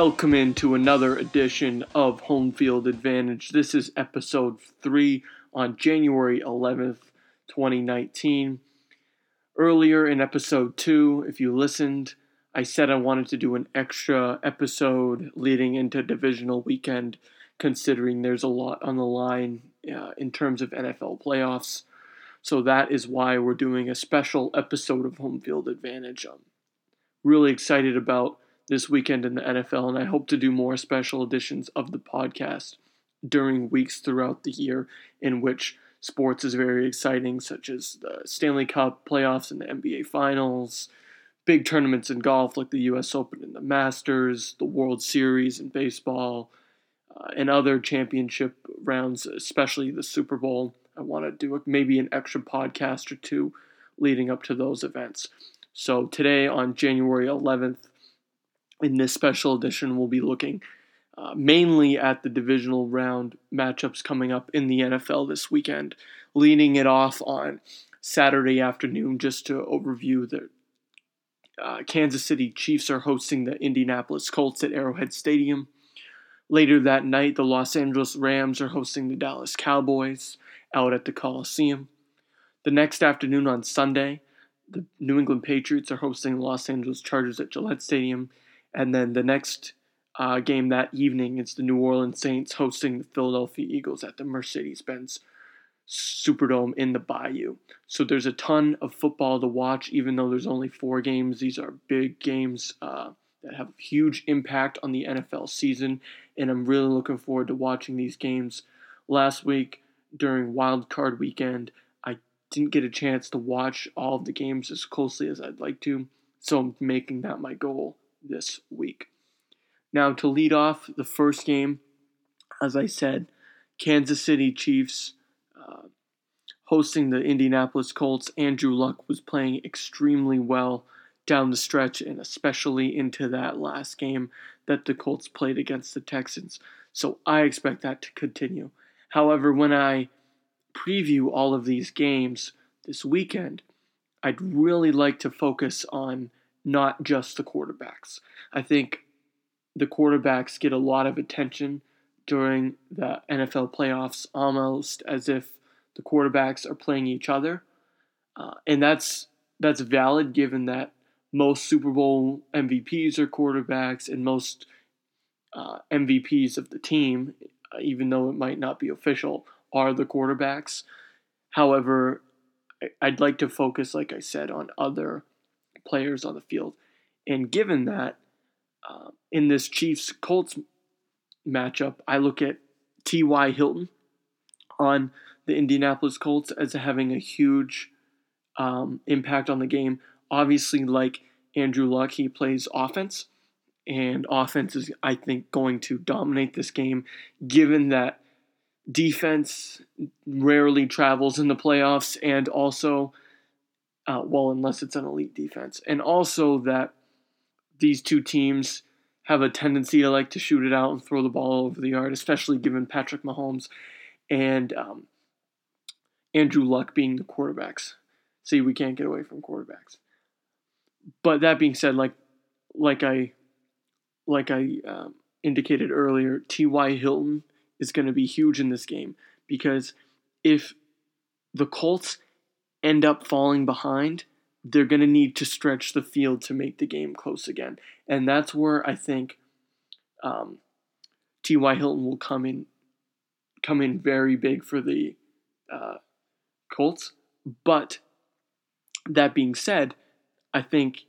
Welcome into another edition of Home Field Advantage. This is episode 3 on January 11th, 2019. Earlier in episode 2, if you listened, I said I wanted to do an extra episode leading into divisional weekend, considering there's a lot on the line uh, in terms of NFL playoffs. So that is why we're doing a special episode of Home Field Advantage. I'm really excited about this weekend in the NFL, and I hope to do more special editions of the podcast during weeks throughout the year in which sports is very exciting, such as the Stanley Cup playoffs and the NBA Finals, big tournaments in golf like the US Open and the Masters, the World Series in baseball, uh, and other championship rounds, especially the Super Bowl. I want to do maybe an extra podcast or two leading up to those events. So today on January 11th, in this special edition, we'll be looking uh, mainly at the divisional round matchups coming up in the NFL this weekend, leading it off on Saturday afternoon just to overview the uh, Kansas City Chiefs are hosting the Indianapolis Colts at Arrowhead Stadium. Later that night, the Los Angeles Rams are hosting the Dallas Cowboys out at the Coliseum. The next afternoon on Sunday, the New England Patriots are hosting the Los Angeles Chargers at Gillette Stadium. And then the next uh, game that evening is the New Orleans Saints hosting the Philadelphia Eagles at the Mercedes Benz Superdome in the Bayou. So there's a ton of football to watch, even though there's only four games. These are big games uh, that have huge impact on the NFL season, and I'm really looking forward to watching these games. Last week during Wild Card Weekend, I didn't get a chance to watch all of the games as closely as I'd like to, so I'm making that my goal this week. Now, to lead off the first game, as I said, Kansas City Chiefs uh, hosting the Indianapolis Colts. Andrew Luck was playing extremely well down the stretch and especially into that last game that the Colts played against the Texans. So I expect that to continue. However, when I preview all of these games this weekend, I'd really like to focus on not just the quarterbacks. I think the quarterbacks get a lot of attention during the NFL playoffs, almost as if the quarterbacks are playing each other, uh, and that's that's valid given that most Super Bowl MVPs are quarterbacks, and most uh, MVPs of the team, uh, even though it might not be official, are the quarterbacks. However, I'd like to focus, like I said, on other players on the field. And given that, uh, in this Chiefs Colts matchup, I look at T.Y. Hilton on the Indianapolis Colts as having a huge um, impact on the game. Obviously, like Andrew Luck, he plays offense, and offense is, I think, going to dominate this game, given that defense rarely travels in the playoffs, and also uh, well, unless it's an elite defense. And also that these two teams have a tendency to like to shoot it out and throw the ball over the yard, especially given Patrick Mahomes and um, Andrew Luck being the quarterbacks. See, we can't get away from quarterbacks. But that being said, like like I like I um, indicated earlier, T.Y. Hilton is going to be huge in this game because if the Colts end up falling behind, they're going to need to stretch the field to make the game close again. And that's where I think um, T.Y. Hilton will come in come in very big for the uh, Colts. But that being said, I think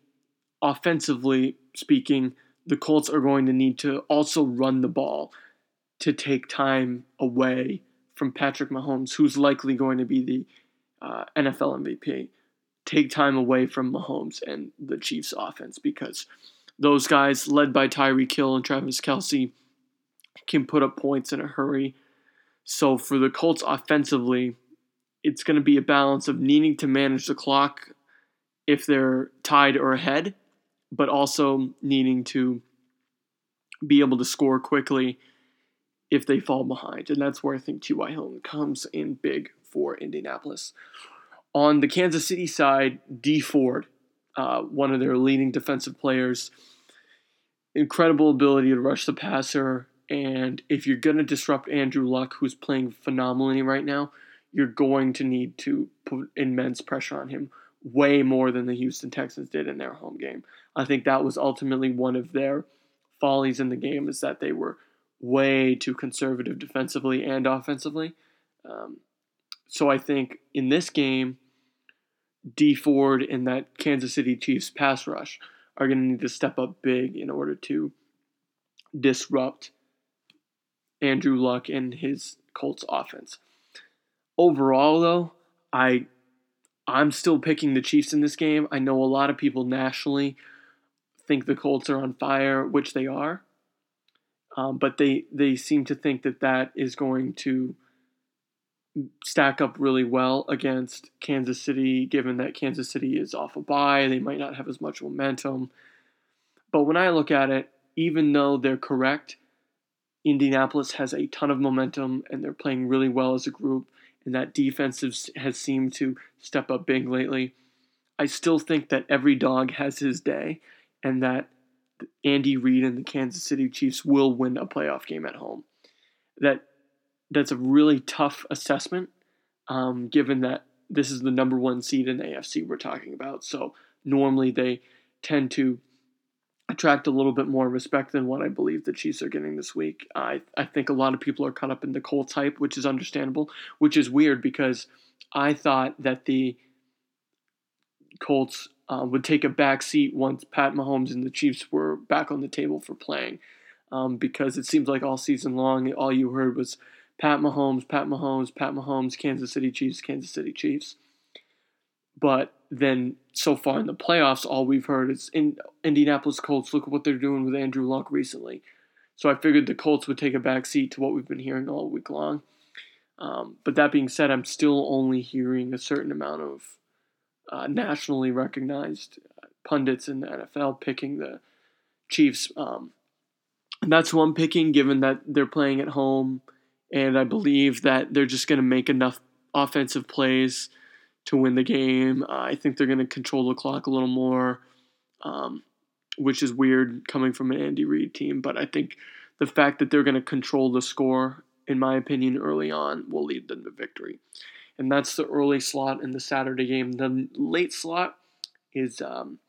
offensively speaking, the Colts are going to need to also run the ball to take time away from Patrick Mahomes, who's likely going to be the uh, NFL MVP. Take time away from Mahomes and the Chiefs' offense because those guys, led by Tyreek Hill and Travis Kelce, can put up points in a hurry. So for the Colts offensively, it's going to be a balance of needing to manage the clock if they're tied or ahead, but also needing to be able to score quickly if they fall behind. And that's where I think T.Y. Hilton comes in big for Indianapolis. On the Kansas City side, Dee Ford, uh, one of their leading defensive players, incredible ability to rush the passer. And if you're going to disrupt Andrew Luck, who's playing phenomenally right now, you're going to need to put immense pressure on him, way more than the Houston Texans did in their home game. I think that was ultimately one of their follies in the game is that they were way too conservative defensively and offensively. Um, so I think in this game, Dee Ford and that Kansas City Chiefs pass rush are going to need to step up big in order to disrupt Andrew Luck and his Colts offense. Overall, though, I I'm still picking the Chiefs in this game. I know a lot of people nationally think the Colts are on fire, which they are, um, but they they seem to think that that is going to stack up really well against Kansas City, given that Kansas City is off a bye. They might not have as much momentum. But when I look at it, even though they're correct, Indianapolis has a ton of momentum and they're playing really well as a group, and that defense has seemed to step up big lately. I still think that every dog has his day, and that Andy Reid and the Kansas City Chiefs will win a playoff game at home. That that's a really tough assessment, um, given that this is the number one seed in the AFC we're talking about. So normally they tend to attract a little bit more respect than what I believe the Chiefs are getting this week. I I think a lot of people are caught up in the Colts hype, which is understandable, which is weird because I thought that the Colts uh, would take a back seat once Pat Mahomes and the Chiefs were back on the table for playing, um, because it seems like all season long all you heard was Pat Mahomes, Pat Mahomes, Pat Mahomes, Kansas City Chiefs, Kansas City Chiefs. But then so far in the playoffs, all we've heard is in Indianapolis Colts. Look at what they're doing with Andrew Luck recently. So I figured the Colts would take a back seat to what we've been hearing all week long. Um, but that being said, I'm still only hearing a certain amount of uh, nationally recognized pundits in the NFL picking the Chiefs. Um, and that's who I'm picking, given that they're playing at home and I believe that they're just going to make enough offensive plays to win the game. Uh, I think they're going to control the clock a little more, um, which is weird coming from an Andy Reid team. But I think the fact that they're going to control the score, in my opinion, early on, will lead them to victory. And that's the early slot in the Saturday game. The late slot is um,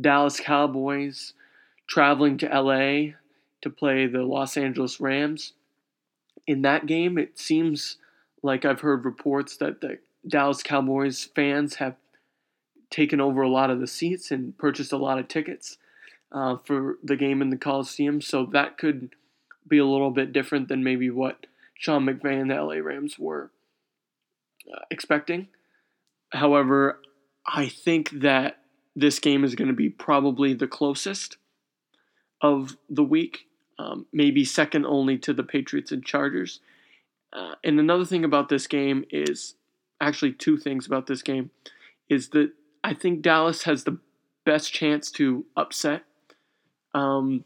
Dallas Cowboys traveling to LA to play the Los Angeles Rams in that game, it seems like I've heard reports that the Dallas Cowboys fans have taken over a lot of the seats and purchased a lot of tickets uh, for the game in the Coliseum. So that could be a little bit different than maybe what Sean McVay and the LA Rams were uh, expecting. However, I think that this game is going to be probably the closest of the week um, maybe second only to the Patriots and Chargers. Uh, and another thing about this game is actually two things about this game is that I think Dallas has the best chance to upset um,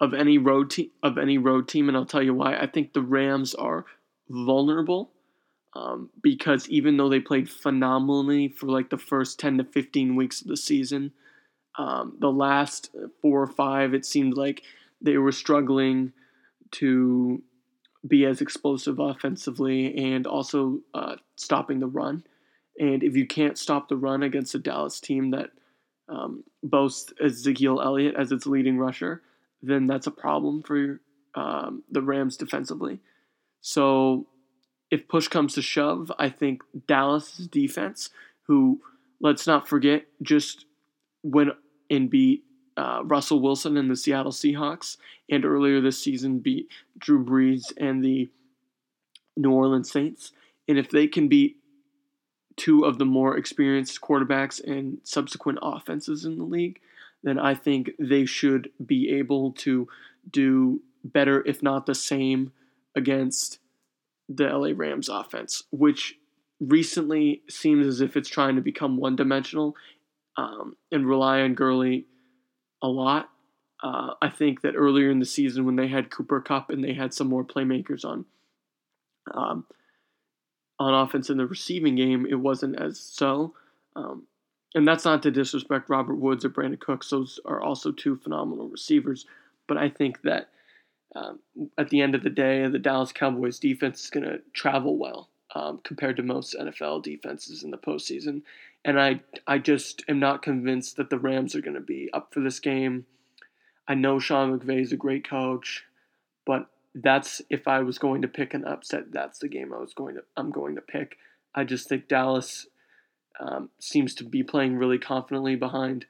of any road team of any road team, and I'll tell you why. I think the Rams are vulnerable um, because even though they played phenomenally for like the first ten to fifteen weeks of the season, um, the last four or five it seemed like they were struggling to be as explosive offensively and also uh, stopping the run. And if you can't stop the run against a Dallas team that um, boasts Ezekiel Elliott as its leading rusher, then that's a problem for um, the Rams defensively. So if push comes to shove, I think Dallas' defense, who let's not forget just went and beat uh, Russell Wilson and the Seattle Seahawks, and earlier this season beat Drew Brees and the New Orleans Saints. And if they can beat two of the more experienced quarterbacks and subsequent offenses in the league, then I think they should be able to do better, if not the same, against the LA Rams offense, which recently seems as if it's trying to become one dimensional um, and rely on Gurley a lot. Uh, I think that earlier in the season, when they had Cooper Kupp and they had some more playmakers on um, on offense in the receiving game, it wasn't as so. Um, and that's not to disrespect Robert Woods or Brandin Cooks. Those are also two phenomenal receivers. But I think that um, at the end of the day, the Dallas Cowboys defense is going to travel well um, compared to most NFL defenses in the postseason. And I, I just am not convinced that the Rams are going to be up for this game. I know Sean McVay is a great coach, but that's if I was going to pick an upset, that's the game I was going to I'm going to pick. I just think Dallas um, seems to be playing really confidently behind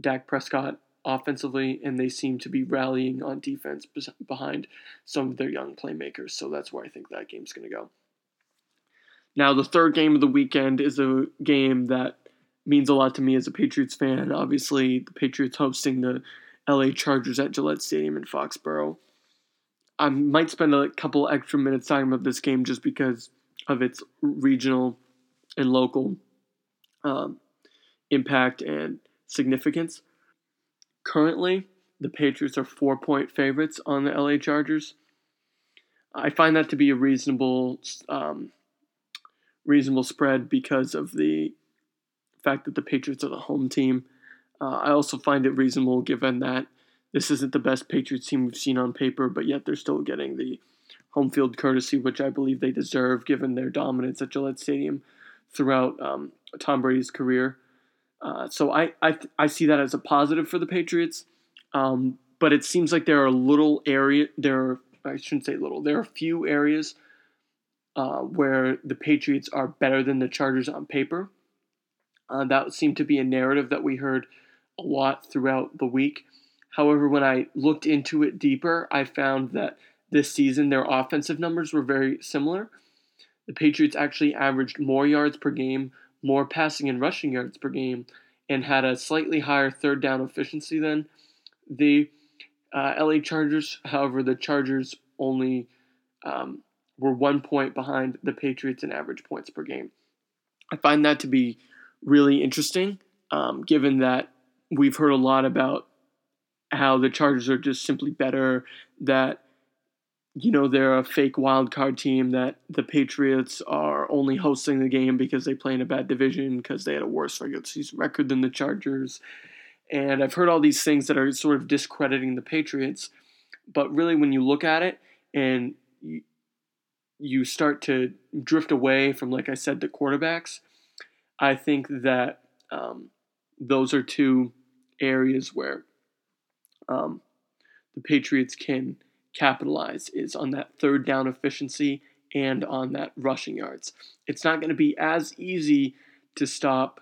Dak Prescott offensively, and they seem to be rallying on defense behind some of their young playmakers. So that's where I think that game's going to go. Now, the third game of the weekend is a game that means a lot to me as a Patriots fan. Obviously, the Patriots hosting the LA Chargers at Gillette Stadium in Foxborough. I might spend a couple extra minutes talking about this game just because of its regional and local um, impact and significance. Currently, the Patriots are four point favorites on the LA Chargers. I find that to be a reasonable um, reasonable spread because of the fact that the Patriots are the home team. Uh, I also find it reasonable given that this isn't the best Patriots team we've seen on paper, but yet they're still getting the home field courtesy, which I believe they deserve given their dominance at Gillette Stadium throughout um, Tom Brady's career. Uh, so I, I I see that as a positive for the Patriots, um, but it seems like there are little area there are, I shouldn't say little there are few areas uh, where the Patriots are better than the Chargers on paper. Uh, that seemed to be a narrative that we heard a lot throughout the week. However, when I looked into it deeper, I found that this season their offensive numbers were very similar. The Patriots actually averaged more yards per game, more passing and rushing yards per game, and had a slightly higher third down efficiency than the uh, LA Chargers. However, the Chargers only um, were one point behind the Patriots in average points per game. I find that to be really interesting, um, given that we've heard a lot about how the Chargers are just simply better, that you know they're a fake wild card team that the Patriots are only hosting the game because they play in a bad division because they had a worse regular season record than the Chargers. And I've heard all these things that are sort of discrediting the Patriots, but really when you look at it and you start to drift away from, like I said, the quarterbacks, I think that um, those are two areas where um, the Patriots can capitalize is on that third down efficiency and on that rushing yards. It's not going to be as easy to stop,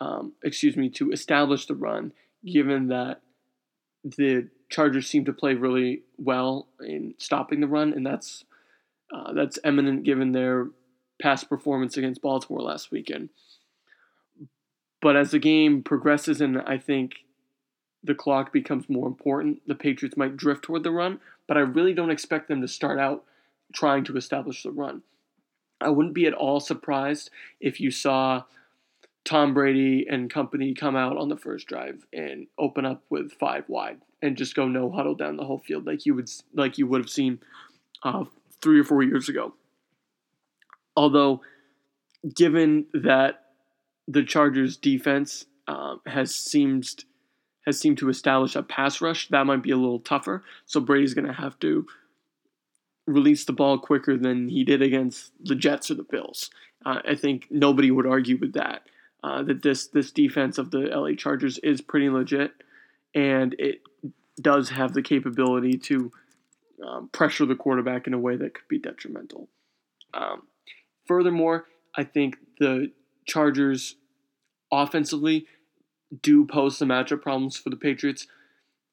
um, excuse me, to establish the run, given that the Chargers seem to play really well in stopping the run, and that's uh, that's eminent given their past performance against Baltimore last weekend. But as the game progresses, and I think the clock becomes more important, the Patriots might drift toward the run, but I really don't expect them to start out trying to establish the run. I wouldn't be at all surprised if you saw Tom Brady and company come out on the first drive and open up with five wide and just go no huddle down the whole field like you would like you would have seen uh, three or four years ago. Although, given that the Chargers' defense um, has seemed has seemed to establish a pass rush, that might be a little tougher. So Brady's going to have to release the ball quicker than he did against the Jets or the Bills. Uh, I think nobody would argue with that. Uh, that this this defense of the LA Chargers is pretty legit, and it does have the capability to um, pressure the quarterback in a way that could be detrimental. Um, furthermore, I think the Chargers offensively do pose some matchup problems for the Patriots.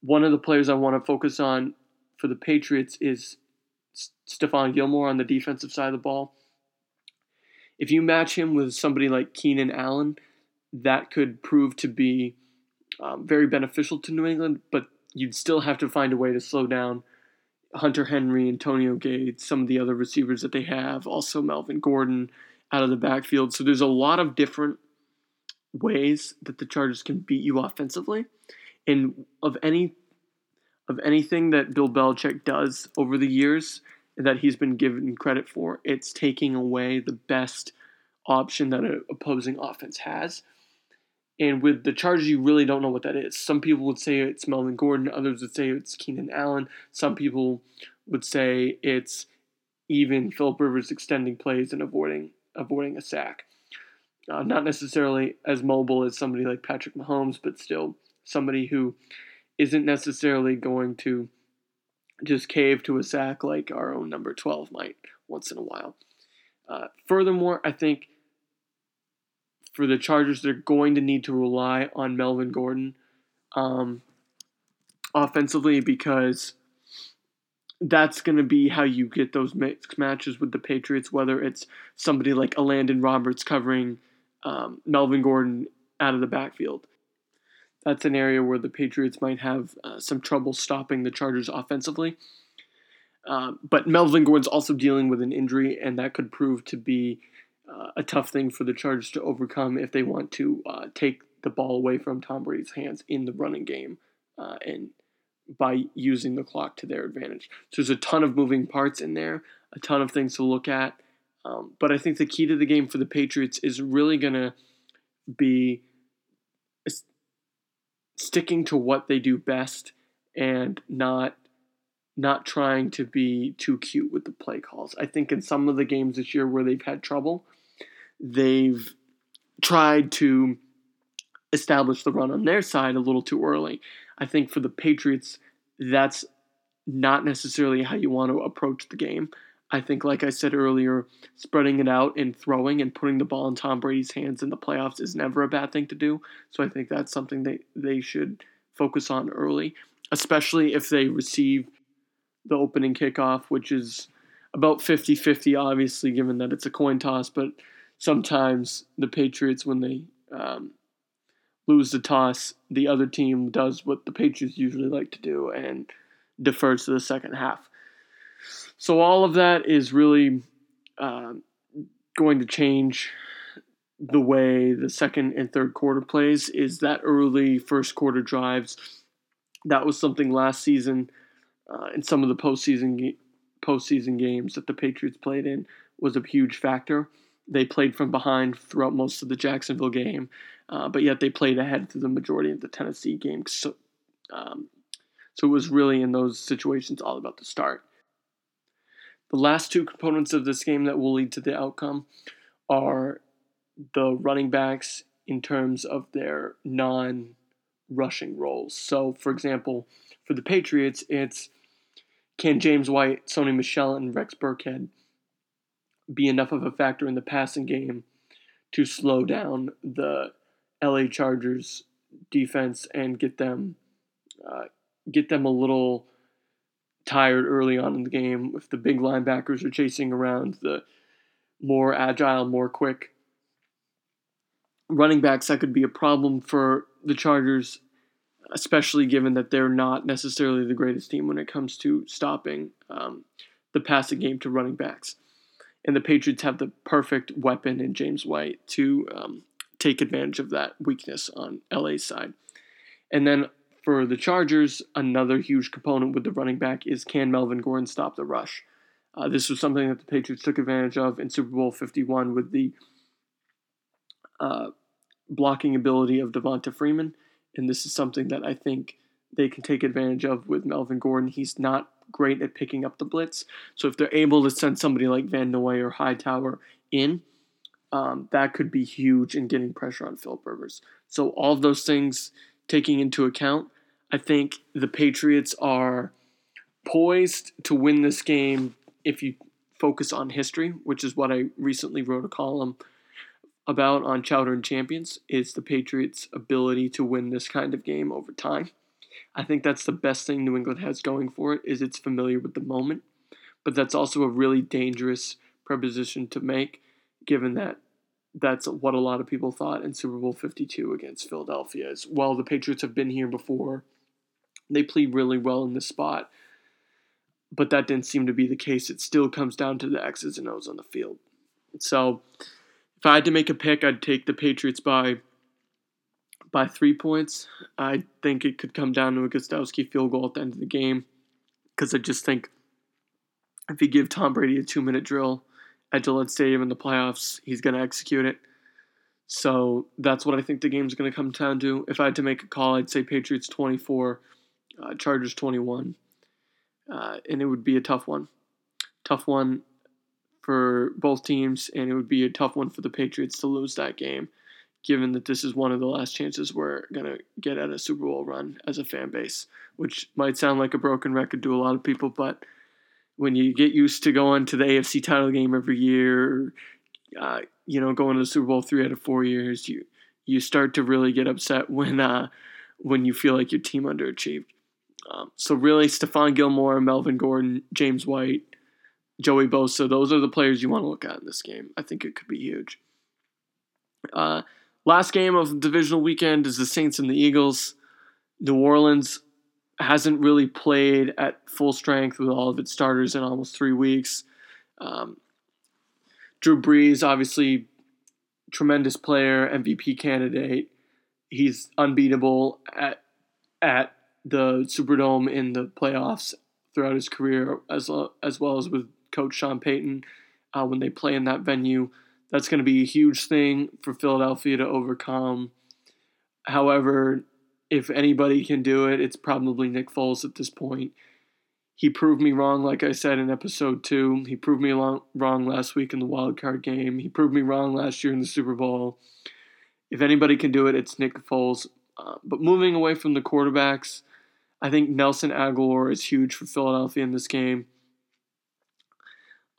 One of the players I want to focus on for the Patriots is Stephon Gilmore on the defensive side of the ball. If you match him with somebody like Keenan Allen, that could prove to be um, very beneficial to New England, but you'd still have to find a way to slow down Hunter Henry, Antonio Gates, some of the other receivers that they have, also Melvin Gordon out of the backfield. So there's a lot of different ways that the Chargers can beat you offensively. And of any of anything that Bill Belichick does over the years that he's been given credit for, it's taking away the best option that an opposing offense has. And with the Chargers, you really don't know what that is. Some people would say it's Melvin Gordon, others would say it's Keenan Allen. Some people would say it's even Philip Rivers extending plays and avoiding avoiding a sack. Uh, not necessarily as mobile as somebody like Patrick Mahomes, but still somebody who isn't necessarily going to just cave to a sack like our own number 12 might once in a while. Uh, furthermore, I think for the Chargers, they're going to need to rely on Melvin Gordon um, offensively because that's going to be how you get those mixed matches with the Patriots, whether it's somebody like Elandon Roberts covering um, Melvin Gordon out of the backfield. That's an area where the Patriots might have uh, some trouble stopping the Chargers offensively. Uh, but Melvin Gordon's also dealing with an injury, and that could prove to be uh, a tough thing for the Chargers to overcome if they want to uh, take the ball away from Tom Brady's hands in the running game uh, and by using the clock to their advantage. So there's a ton of moving parts in there, a ton of things to look at. Um, but I think the key to the game for the Patriots is really going to be sticking to what they do best and not not trying to be too cute with the play calls. I think in some of the games this year where they've had trouble, they've tried to establish the run on their side a little too early. I think for the Patriots, that's not necessarily how you want to approach the game. I think, like I said earlier, spreading it out and throwing and putting the ball in Tom Brady's hands in the playoffs is never a bad thing to do. So I think that's something they, they should focus on early, especially if they receive the opening kickoff, which is about 50 50, obviously, given that it's a coin toss. But sometimes the Patriots, when they um, lose the toss, the other team does what the Patriots usually like to do and defers to the second half. So all of that is really uh, going to change the way the second and third quarter plays. Is that early first quarter drives? That was something last season uh, in some of the postseason postseason games that the Patriots played in was a huge factor. They played from behind throughout most of the Jacksonville game, uh, but yet they played ahead through the majority of the Tennessee game. So, um, so it was really in those situations all about the start. The last two components of this game that will lead to the outcome are the running backs in terms of their non rushing roles. So, for example, for the Patriots, it's can James White, Sony Michel, and Rex Burkhead be enough of a factor in the passing game to slow down the LA Chargers defense and get them uh, get them a little tired early on in the game. If the big linebackers are chasing around the more agile, more quick running backs, that could be a problem for the Chargers, especially given that they're not necessarily the greatest team when it comes to stopping um, the passing game to running backs. And the Patriots have the perfect weapon in James White to um, take advantage of that weakness on LA's side. And then for the Chargers, another huge component with the running back is can Melvin Gordon stop the rush? Uh, this was something that the Patriots took advantage of in Super Bowl 51 with the uh, blocking ability of Devonta Freeman. And this is something that I think they can take advantage of with Melvin Gordon. He's not great at picking up the blitz. So if they're able to send somebody like Van Noy or Hightower in, um, that could be huge in getting pressure on Philip Rivers. So all those things taking into account, I think the Patriots are poised to win this game if you focus on history, which is what I recently wrote a column about on Chowder and Champions, is the Patriots' ability to win this kind of game over time. I think that's the best thing New England has going for it is it's familiar with the moment, but that's also a really dangerous preposition to make given that that's what a lot of people thought in Super Bowl 52 against Philadelphia. As well, the Patriots have been here before. They played really well in this spot, but that didn't seem to be the case. It still comes down to the X's and O's on the field. So, if I had to make a pick, I'd take the Patriots by by three points. I think it could come down to a Gostkowski field goal at the end of the game because I just think if you give Tom Brady a two minute drill at Gillette Stadium in the playoffs, he's going to execute it. So that's what I think the game's going to come down to. If I had to make a call, I'd say Patriots 24, uh, Chargers 21. Uh, and it would be a tough one. Tough one for both teams, and it would be a tough one for the Patriots to lose that game, given that this is one of the last chances we're going to get at a Super Bowl run as a fan base, which might sound like a broken record to a lot of people, but when you get used to going to the AFC title game every year, uh, you know, going to the Super Bowl three out of four years, you you start to really get upset when uh, when you feel like your team underachieved. Um, so really, Stephon Gilmore, Melvin Gordon, James White, Joey Bosa, those are the players you want to look at in this game. I think it could be huge. Uh, last game of the divisional weekend is the Saints and the Eagles. New Orleans hasn't really played at full strength with all of its starters in almost three weeks. Um, Drew Brees, obviously, tremendous player, MVP candidate. He's unbeatable at at the Superdome in the playoffs throughout his career, as as well as with Coach Sean Payton uh, when they play in that venue. That's going to be a huge thing for Philadelphia to overcome. However, if anybody can do it, it's probably Nick Foles at this point. He proved me wrong, like I said in episode two. He proved me wrong last week in the wild card game. He proved me wrong last year in the Super Bowl. If anybody can do it, it's Nick Foles. Uh, but moving away from the quarterbacks, I think Nelson Agholor is huge for Philadelphia in this game.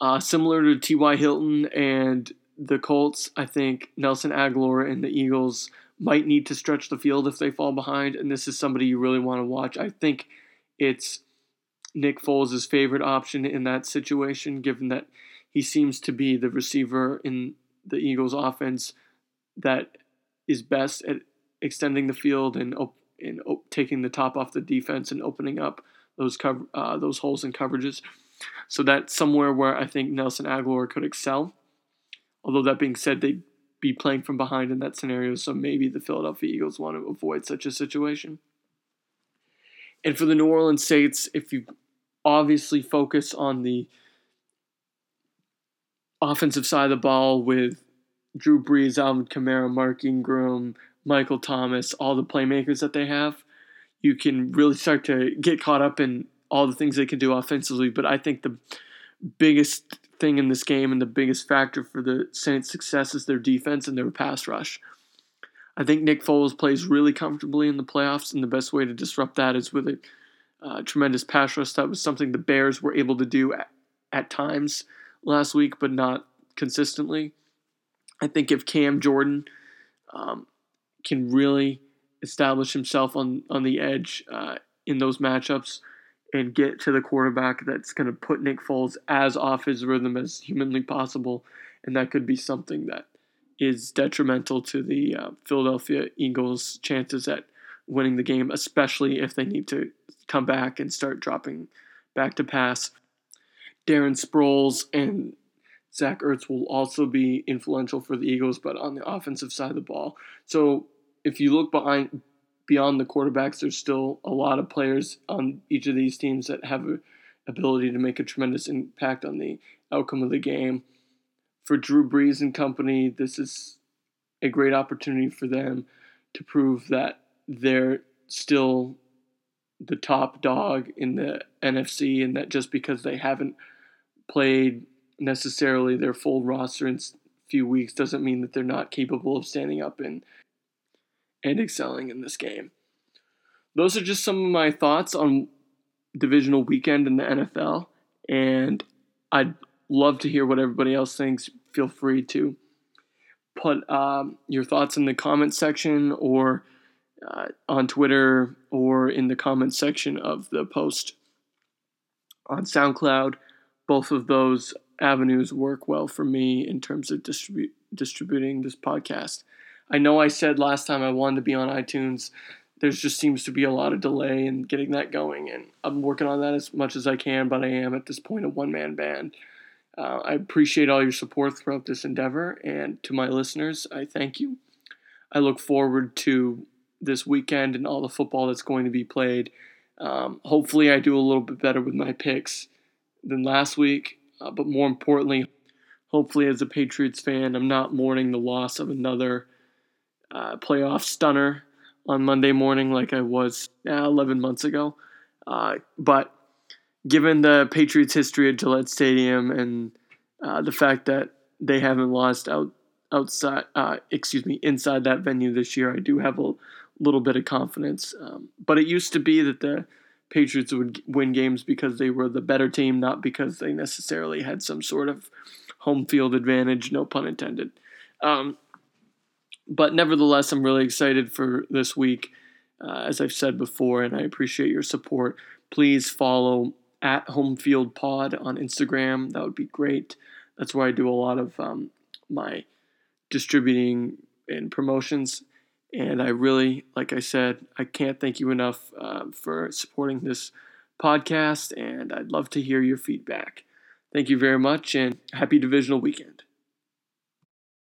Uh, similar to T.Y. Hilton and the Colts, I think Nelson Agholor and the Eagles might need to stretch the field if they fall behind, and this is somebody you really want to watch. I think it's Nick Foles' favorite option in that situation, given that he seems to be the receiver in the Eagles' offense that is best at extending the field and op- and op- taking the top off the defense and opening up those cover uh, those holes in coverages. So that's somewhere where I think Nelson Agholor could excel. Although that being said, they'd be playing from behind in that scenario, so maybe the Philadelphia Eagles want to avoid such a situation. And for the New Orleans Saints, if you obviously focus on the offensive side of the ball with Drew Brees, Alvin Kamara, Mark Ingram, Michael Thomas, all the playmakers that they have, you can really start to get caught up in all the things they can do offensively. But I think the biggest thing in this game and the biggest factor for the Saints' success is their defense and their pass rush. I think Nick Foles plays really comfortably in the playoffs, and the best way to disrupt that is with a uh, tremendous pass rush. That was something the Bears were able to do at, at times last week, but not consistently. I think if Cam Jordan um, can really establish himself on, on the edge uh, in those matchups, and get to the quarterback that's going to put Nick Foles as off his rhythm as humanly possible. And that could be something that is detrimental to the uh, Philadelphia Eagles' chances at winning the game, especially if they need to come back and start dropping back to pass. Darren Sproles and Zach Ertz will also be influential for the Eagles, but on the offensive side of the ball. So if you look behind beyond the quarterbacks, there's still a lot of players on each of these teams that have a ability to make a tremendous impact on the outcome of the game. For Drew Brees and company, this is a great opportunity for them to prove that they're still the top dog in the NFC and that just because they haven't played necessarily their full roster in a few weeks doesn't mean that they're not capable of standing up and and excelling in this game. Those are just some of my thoughts on divisional weekend in the NFL, and I'd love to hear what everybody else thinks. Feel free to put um, your thoughts in the comment section or uh, on Twitter or in the comment section of the post on SoundCloud. Both of those avenues work well for me in terms of distribu- distributing this podcast. I know I said last time I wanted to be on iTunes. There just seems to be a lot of delay in getting that going, and I'm working on that as much as I can. But I am at this point a one man band. Uh, I appreciate all your support throughout this endeavor, and to my listeners, I thank you. I look forward to this weekend and all the football that's going to be played. Um, hopefully, I do a little bit better with my picks than last week, uh, but more importantly, hopefully, as a Patriots fan, I'm not mourning the loss of another uh, playoff stunner on Monday morning like I was uh, 11 months ago. Uh, but given the Patriots' history at Gillette Stadium and uh, the fact that they haven't lost out outside, uh, excuse me, inside that venue this year, I do have a little bit of confidence. Um, but it used to be that the Patriots would win games because they were the better team, not because they necessarily had some sort of home field advantage, no pun intended. Um, but nevertheless, I'm really excited for this week. Uh, as I've said before, and I appreciate your support. Please follow at Homefield Pod on Instagram. That would be great. That's where I do a lot of um, my distributing and promotions. And I really, like I said, I can't thank you enough uh, for supporting this podcast. And I'd love to hear your feedback. Thank you very much and happy divisional weekend.